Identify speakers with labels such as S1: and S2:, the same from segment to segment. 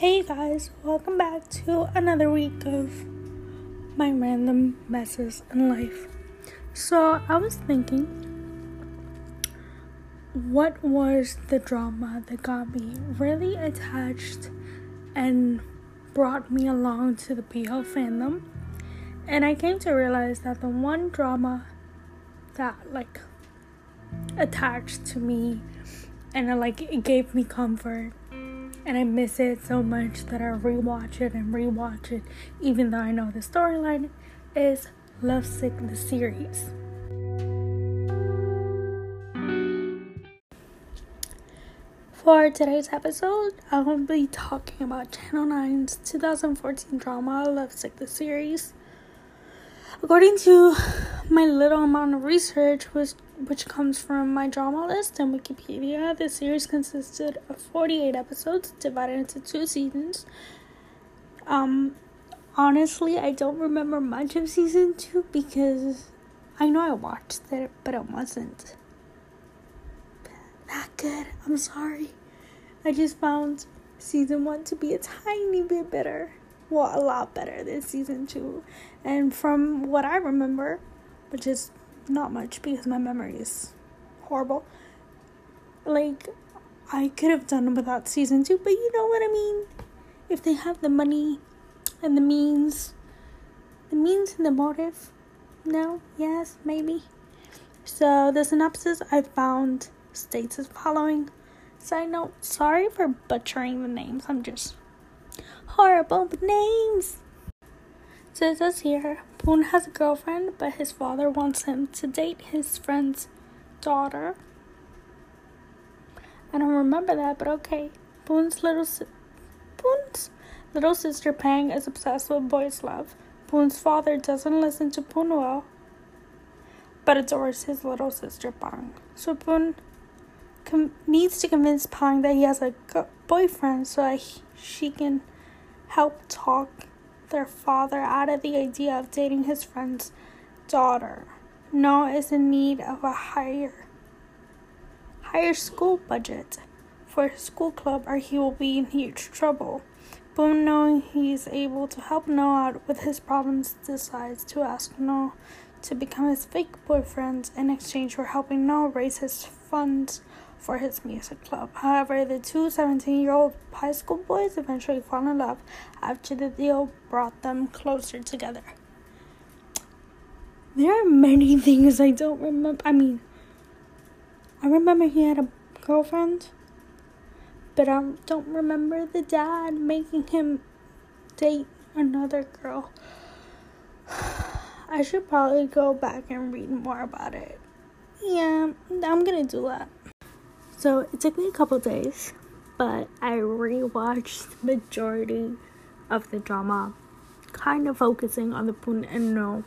S1: Hey guys, welcome back to another week of my random messes in life. So, I was thinking, what was the drama that got me really attached and brought me along to the BL fandom? And I came to realize that the one drama that, like, attached to me and, like, it gave me comfort and I miss it so much that I rewatch it and rewatch it, even though I know the storyline is Lovesick the series. For today's episode, I will be talking about Channel 9's 2014 drama Lovesick the series. According to my little amount of research, which, which comes from my drama list and Wikipedia, the series consisted of 48 episodes divided into two seasons. Um, honestly, I don't remember much of season two because I know I watched it, but it wasn't that good. I'm sorry. I just found season one to be a tiny bit better well, a lot better than season two. And from what I remember, which is not much because my memory is horrible, like, I could have done without season two, but you know what I mean? If they have the money and the means, the means and the motive, no, yes, maybe. So, the synopsis I found states as following. Side note, sorry for butchering the names, I'm just horrible with names. So it says here, Poon has a girlfriend, but his father wants him to date his friend's daughter. I don't remember that, but okay. Poon's little si- Poon's little sister Pang is obsessed with boys' love. Poon's father doesn't listen to Poon well, but adores his little sister Pang. So Poon com- needs to convince Pang that he has a boyfriend so that he- she can help talk their father out of the idea of dating his friend's daughter. Noah is in need of a higher higher school budget for his school club or he will be in huge trouble. Boom knowing he's able to help Noah out with his problems decides to ask Noah to become his fake boyfriend in exchange for helping Noah raise his funds for his music club. However, the two 17 year old high school boys eventually fall in love after the deal brought them closer together. There are many things I don't remember. I mean, I remember he had a girlfriend, but I don't remember the dad making him date another girl. I should probably go back and read more about it. Yeah, I'm gonna do that. So it took me a couple days, but I rewatched the majority of the drama, kind of focusing on the Poon and No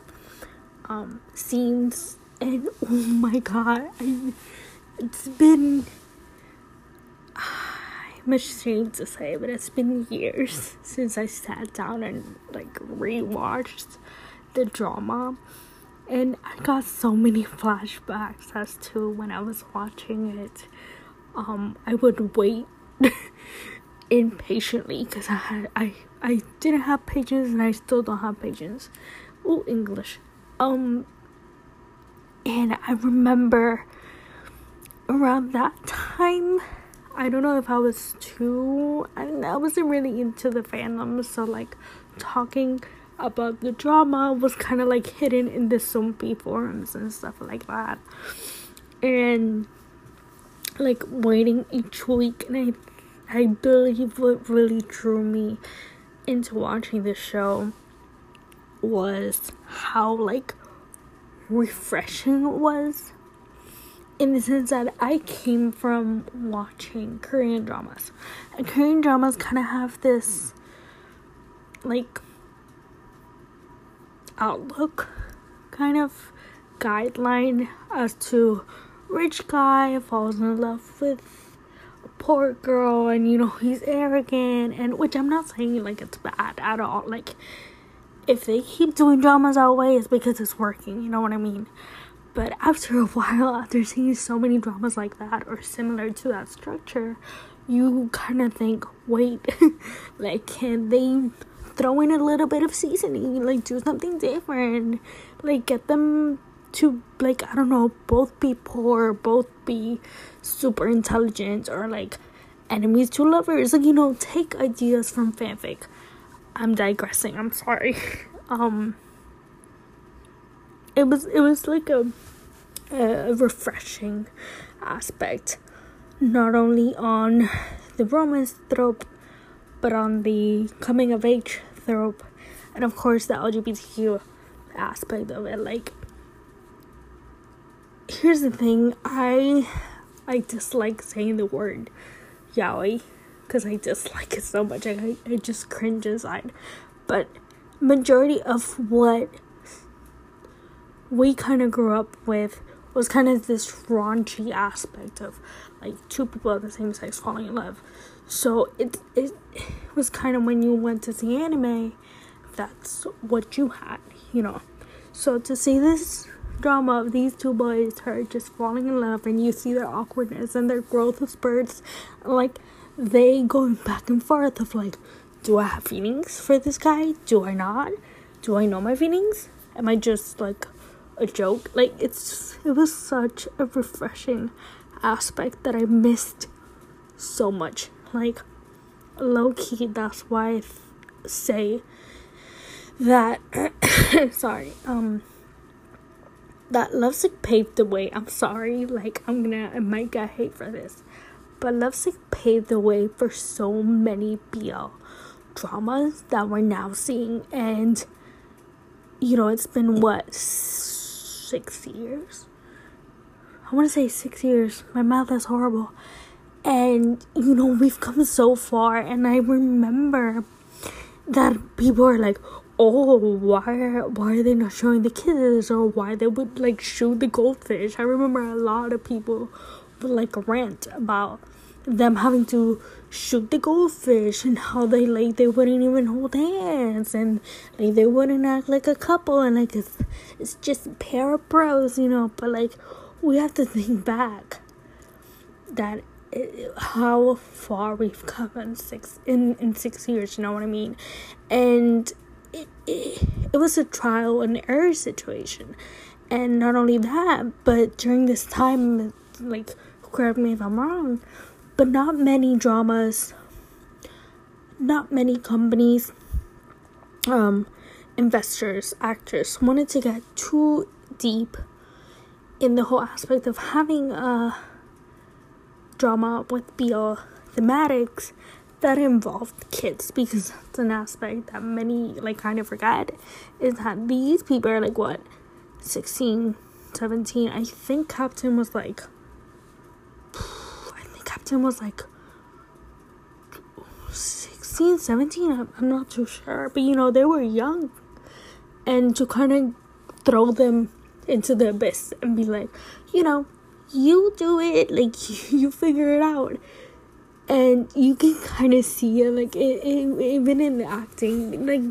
S1: um, scenes. And oh my god, I, it's been. I'm ashamed to say, but it's been years since I sat down and like rewatched the drama and I got so many flashbacks as to when I was watching it um, I would wait impatiently because I had I I didn't have patience and I still don't have patience. Oh, English. Um, and I remember around that time. I don't know if I was too. I, I wasn't really into the fandom, so like talking about the drama was kind of like hidden in the Soompi forums and stuff like that. And like waiting each week and I I believe what really drew me into watching this show was how like refreshing it was in the sense that I came from watching Korean dramas. And Korean dramas kind of have this like outlook kind of guideline as to rich guy falls in love with a poor girl and you know he's arrogant and which I'm not saying like it's bad at all. Like if they keep doing dramas that way it's because it's working, you know what I mean? But after a while, after seeing so many dramas like that or similar to that structure, you kind of think, wait, like, can they throw in a little bit of seasoning, like, do something different, like, get them to, like, I don't know, both be poor, both be super intelligent, or like enemies to lovers, like, you know, take ideas from fanfic. I'm digressing, I'm sorry. um, it was, it was like a, a refreshing aspect not only on the romance trope, but on the coming of age trope, and of course the LGBTQ aspect of it. Like, here's the thing I I dislike saying the word yaoi because I dislike it so much. I, I just cringe inside. But majority of what we kind of grew up with was kind of this raunchy aspect of like two people of the same sex falling in love. So it it was kind of when you went to see anime, that's what you had, you know. So to see this drama of these two boys are just falling in love and you see their awkwardness and their growth of spurts like they going back and forth of like do i have feelings for this guy do i not do i know my feelings am i just like a joke. Like it's it was such a refreshing aspect that I missed so much. Like low key, that's why I th- say that. sorry. Um. That Lovesick paved the way. I'm sorry. Like I'm gonna. I might get hate for this, but Lovesick paved the way for so many BL dramas that we're now seeing and you know it's been what six years. I want to say six years. My mouth is horrible. And, you know, we've come so far. And I remember that people are like, oh, why, why are they not showing the kids? Or why they would, like, shoot the goldfish. I remember a lot of people would, like, rant about them having to shoot the goldfish and how they like they wouldn't even hold hands and like they wouldn't act like a couple and like it's it's just a pair of bros you know but like we have to think back that it, how far we've come in six in in six years you know what i mean and it, it, was a trial and error situation. And not only that but during this time like correct me if i'm wrong but not many dramas, not many companies, um, investors, actors wanted to get too deep in the whole aspect of having a drama with BL thematics that involved kids because that's an aspect that many like kind of forget is that these people are like what 16 17 i think captain was like I think Captain was like 16, 17, I'm not too sure. But you know, they were young. And to kind of throw them into the abyss and be like, you know, you do it, like you figure it out. And you can kind of see it, like it, it, even in the acting, like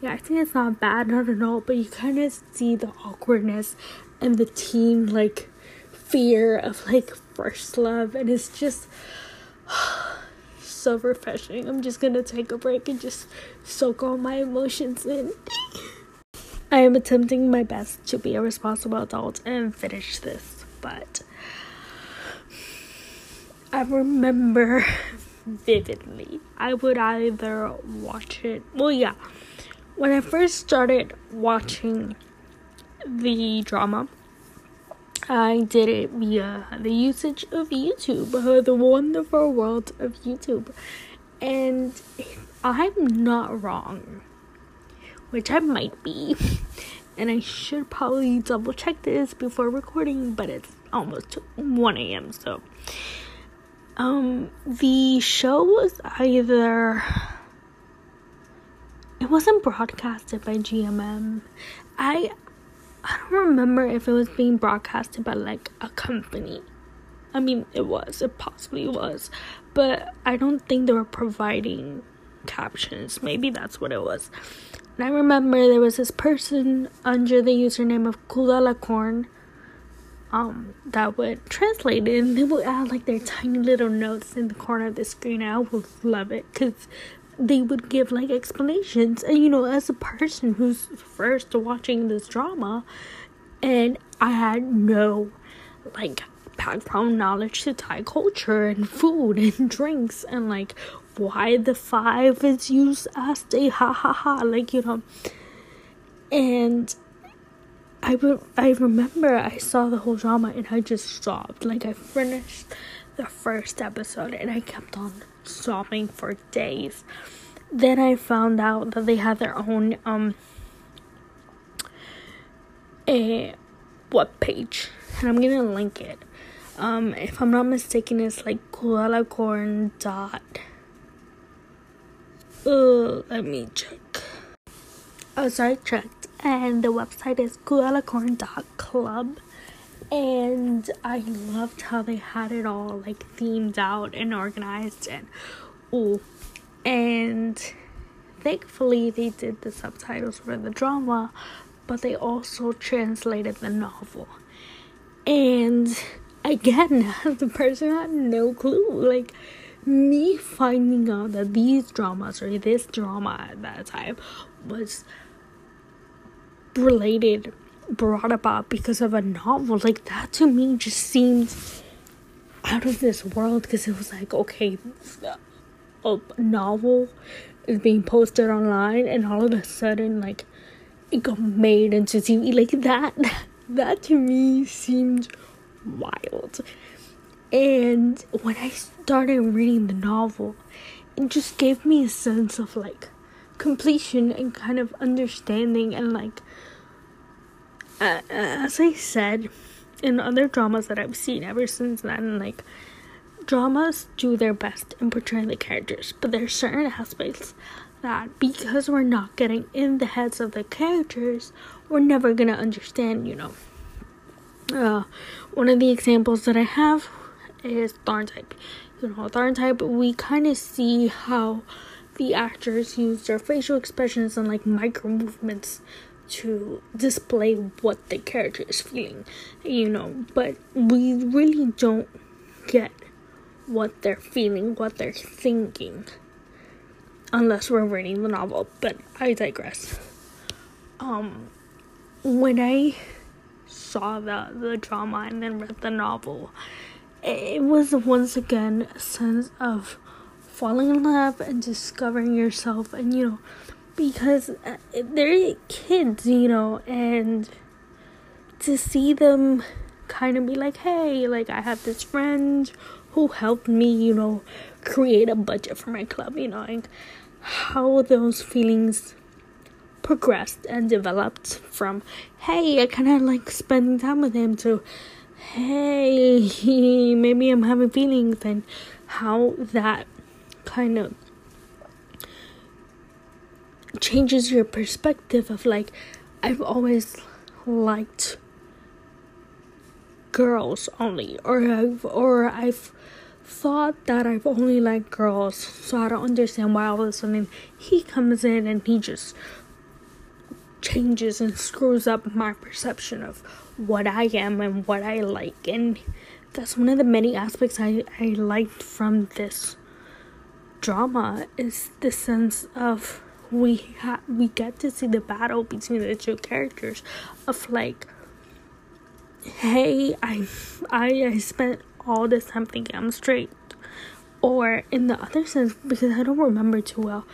S1: the acting is not bad, not at all, but you kind of see the awkwardness and the teen like fear of like first love and it's just so refreshing. I'm just gonna take a break and just soak all my emotions in. I am attempting my best to be a responsible adult and finish this, but I remember vividly. I would either watch it. Well, yeah. When I first started watching the drama, I did it via the usage of YouTube, the wonderful world of YouTube. And I'm not wrong, which I might be, and I should probably double check this before recording, but it's almost 1 a.m. So, um, the show was either it wasn't broadcasted by GMM. I I don't remember if it was being broadcasted by like a company. I mean, it was, it possibly was, but I don't think they were providing captions. Maybe that's what it was. And I remember there was this person under the username of Kula Corn um that would translate it and they would add like their tiny little notes in the corner of the screen. I would love it because they would give like explanations. And you know, as a person who's first watching this drama, and I had no like background knowledge to Thai culture and food and drinks and like why the five is used as a ha ha ha like you know and I, re- I remember I saw the whole drama and I just stopped. Like, I finished the first episode and I kept on sobbing for days. Then I found out that they had their own, um, a web page. And I'm gonna link it. Um, if I'm not mistaken, it's like Kualakorn dot. Uh, let me check. Oh, sorry, checked and the website is club, and I loved how they had it all like themed out and organized and oh and thankfully they did the subtitles for the drama but they also translated the novel. And again the person had no clue like me finding out that these dramas or this drama at that time was related brought about because of a novel. Like that to me just seemed out of this world because it was like okay a novel is being posted online and all of a sudden like it got made into TV like that that to me seemed wild. And when I started reading the novel it just gave me a sense of like completion and kind of understanding and like uh, as I said in other dramas that I've seen ever since then, like dramas do their best in portraying the characters, but there's certain aspects that because we're not getting in the heads of the characters, we're never gonna understand, you know. Uh, one of the examples that I have is Tharn Type. You know, Tharn Type, we kind of see how the actors use their facial expressions and like micro movements to display what the character is feeling, you know, but we really don't get what they're feeling, what they're thinking, unless we're reading the novel. But I digress. Um, when I saw the the drama and then read the novel, it was once again a sense of falling in love and discovering yourself, and you know because uh, they're kids, you know, and to see them kind of be like, hey, like I have this friend who helped me, you know, create a budget for my club, you know, like how those feelings progressed and developed from, hey, I kind of like spending time with him to, hey, maybe I'm having feelings, and how that kind of changes your perspective of like I've always liked girls only or I've or I've thought that I've only liked girls so I don't understand why all of a sudden he comes in and he just changes and screws up my perception of what I am and what I like. And that's one of the many aspects I, I liked from this drama is the sense of we ha- we get to see the battle between the two characters of like hey I I I spent all this time thinking I'm straight. Or in the other sense because I don't remember too well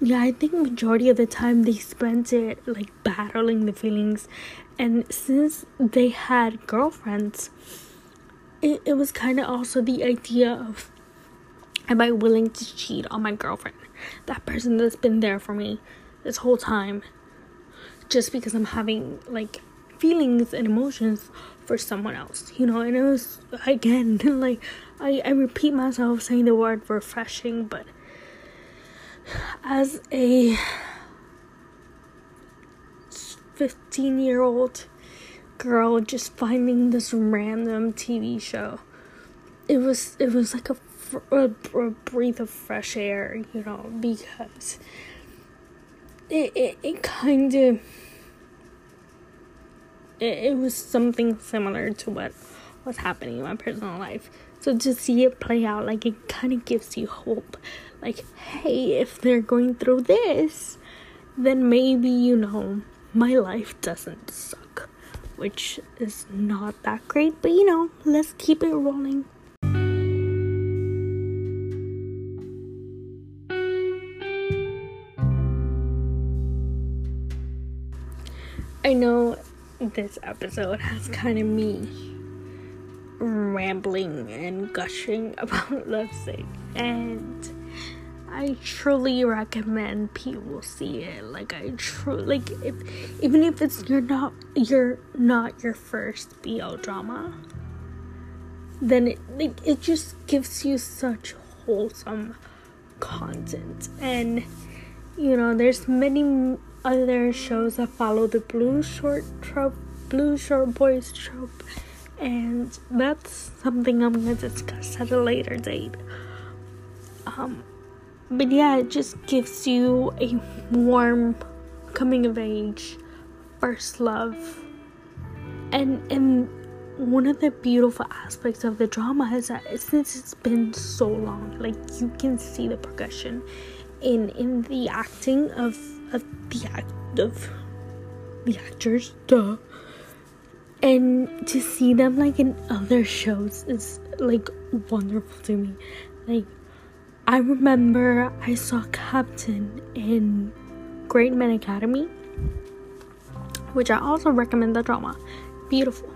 S1: yeah I think majority of the time they spent it like battling the feelings. And since they had girlfriends it, it was kind of also the idea of am I willing to cheat on my girlfriend that person that's been there for me this whole time just because I'm having like feelings and emotions for someone else, you know. And it was again like I, I repeat myself saying the word refreshing, but as a 15 year old girl just finding this random TV show, it was it was like a a, a breath of fresh air, you know, because it, it, it kind of it, it was something similar to what was happening in my personal life. So to see it play out, like it kind of gives you hope. Like, hey, if they're going through this, then maybe, you know, my life doesn't suck. Which is not that great, but you know, let's keep it rolling. I know this episode has kind of me rambling and gushing about Lovesick, and I truly recommend people see it. Like I truly like if even if it's you're not you're not your first BL drama, then it like it just gives you such wholesome content and you know there's many other shows that follow the blue short trope blue short boys trope and that's something i'm to discuss at a later date. Um but yeah it just gives you a warm coming of age first love and and one of the beautiful aspects of the drama is that since it's been so long like you can see the progression in in the acting of of the act of the actors duh. And to see them like in other shows is like wonderful to me. Like i remember i saw captain in great men academy which i also recommend the drama. Beautiful.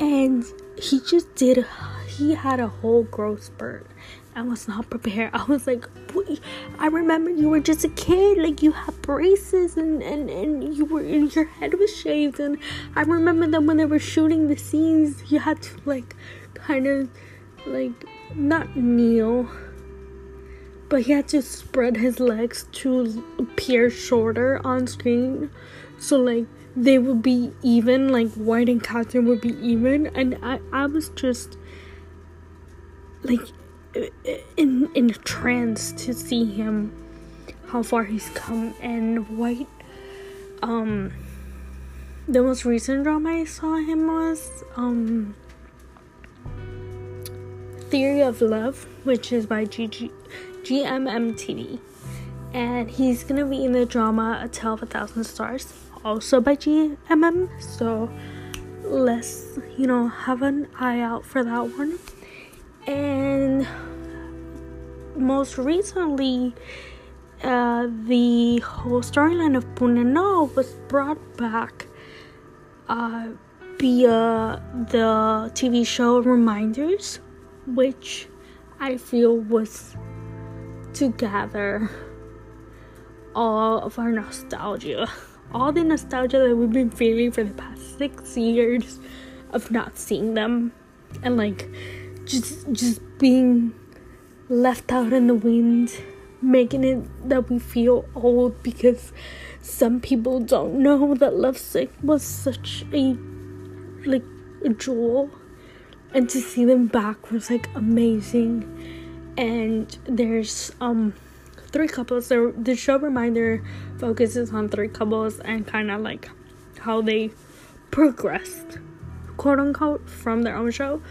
S1: And he just did he had a whole growth spurt I was not prepared. I was like, I remember you were just a kid, like you had braces and, and, and you were and your head was shaved. And I remember that when they were shooting the scenes, you had to like kind of like not kneel, but he had to spread his legs to appear shorter on screen. So like they would be even, like White and Captain would be even, and I I was just like in in a trance to see him how far he's come and white um the most recent drama I saw him was um Theory of Love, which is by GG GMM TV. And he's gonna be in the drama A Tale of a Thousand Stars, also by GMM. So let's, you know, have an eye out for that one. And most recently, uh, the whole storyline of Puneno was brought back uh, via the TV show Reminders, which I feel was to gather all of our nostalgia, all the nostalgia that we've been feeling for the past six years of not seeing them, and like just just being left out in the wind, making it that we feel old because some people don't know that Lovesick was such a like a jewel. And to see them back was like amazing. And there's um three couples. The, the show reminder focuses on three couples and kind of like how they progressed quote unquote from their own show.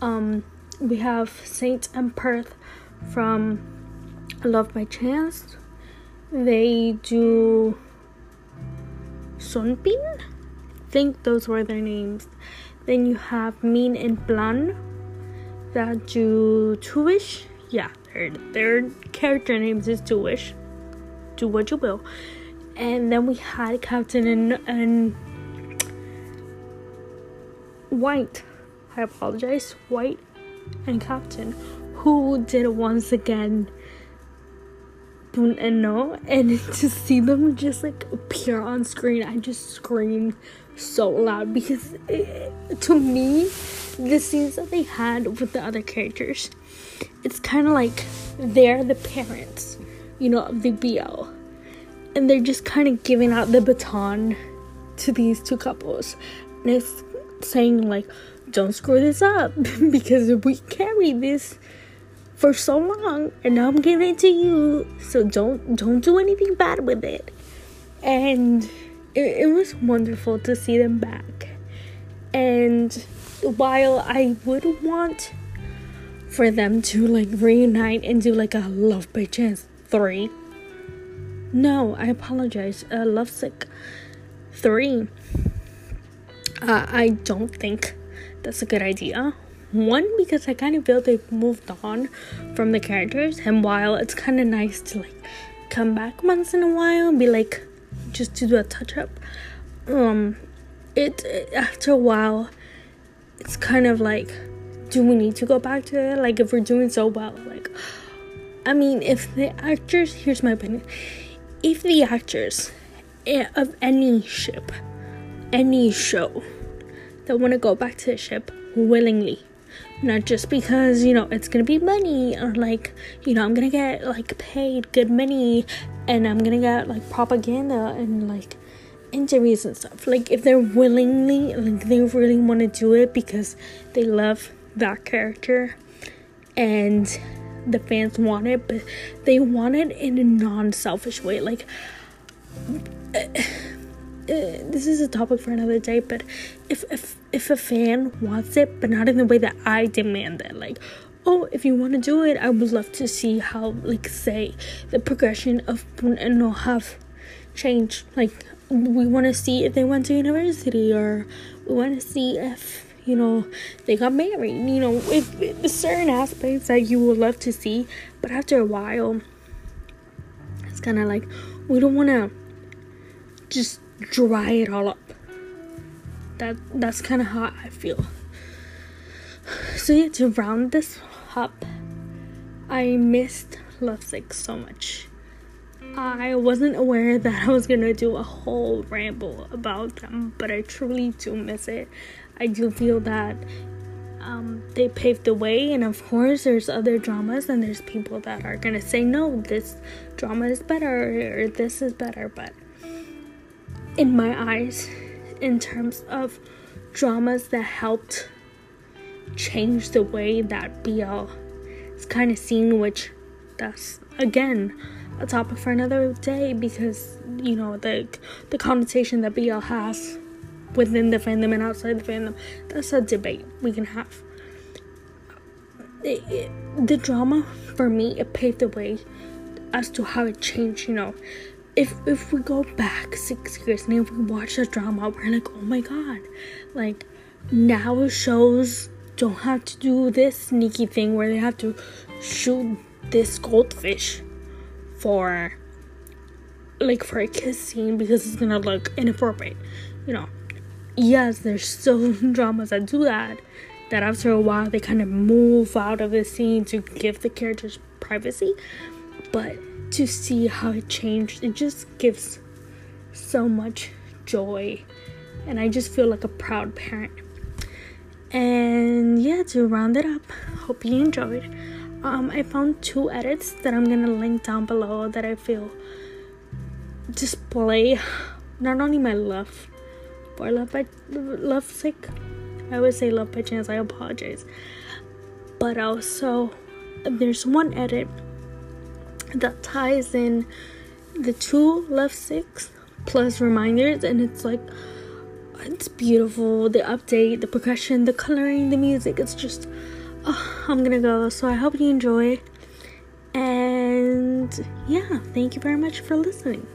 S1: Um we have saint and perth from Love by Chance. They do Sunpin. I think those were their names. Then you have Mean and Plan that do Two-ish. Yeah, their their character names is Two-ish. Do what you will. And then we had Captain and and White. I apologize. White and Captain who did once again no and to see them just like appear on screen i just screamed so loud because it, to me the scenes that they had with the other characters it's kind of like they're the parents you know of the bl and they're just kind of giving out the baton to these two couples. And it's saying like don't screw this up because we carry this for so long and now I'm giving it to you. So don't don't do anything bad with it. And it, it was wonderful to see them back. And while I would want for them to like reunite and do like a Love by Chance 3. No, I apologize. Uh, Lovesick 3. Uh, I don't think that's a good idea. One, because I kind of feel they've moved on from the characters, and while it's kind of nice to like come back once in a while and be like, just to do a touch up, um, it after a while, it's kind of like, do we need to go back to it? Like, if we're doing so well, like, I mean, if the actors, here's my opinion, if the actors eh, of any ship, any show that want to go back to the ship willingly. Not just because you know it's gonna be money or like you know i'm gonna get like paid good money and i'm gonna get like propaganda and like interviews and stuff. Like if they're willingly like they really want to do it because they love that character and the fans want it but they want it in a non-selfish way. Like Uh, this is a topic for another day but if if if a fan wants it but not in the way that i demand it like oh if you want to do it i would love to see how like say the progression of no have changed. Like we want to see if they went to university or we want to see if you know they got married. You know if, if certain aspects that you would love to see but after a while it's kind of like we don't want to just dry it all up. That that's kind of how I feel. So yeah, to round this up, I missed Lovesick so much. I wasn't aware that I was gonna do a whole ramble about them, but I truly do miss it. I do feel that um, they paved the way, and of course, there's other dramas, and there's people that are gonna say, no, this drama is better, or this is better, but in my eyes in terms of dramas that helped change the way that BL is kind of seen, which that's again a topic for another day because you know the the connotation that BL has within the fandom and outside the fandom. That's a debate we can have. It, it, the drama for me it paved the way as to how it changed. You know, if if we go back six years and if we watch a drama, we're like, oh my god, like now shows don't have to do this sneaky thing where they have to shoot this goldfish for like for a kiss scene because it's gonna look inappropriate. You know, yes, there's still dramas that do that. That after a while they kind of move out of the scene to give the characters privacy, but to see how it changed. It just gives so much joy, and I just feel like a proud parent. And yeah, to round it up, hope you enjoyed. Um, I found two edits that I'm gonna link down below that I feel display not only my love for love by love sick. I would say love by chance. I apologize, but also there's one edit that ties in the two Lovesicks plus reminders and it's like it's beautiful. The update the percussion the coloring the music it's just oh, i'm gonna go. So i hope you enjoy. And yeah thank you very much for listening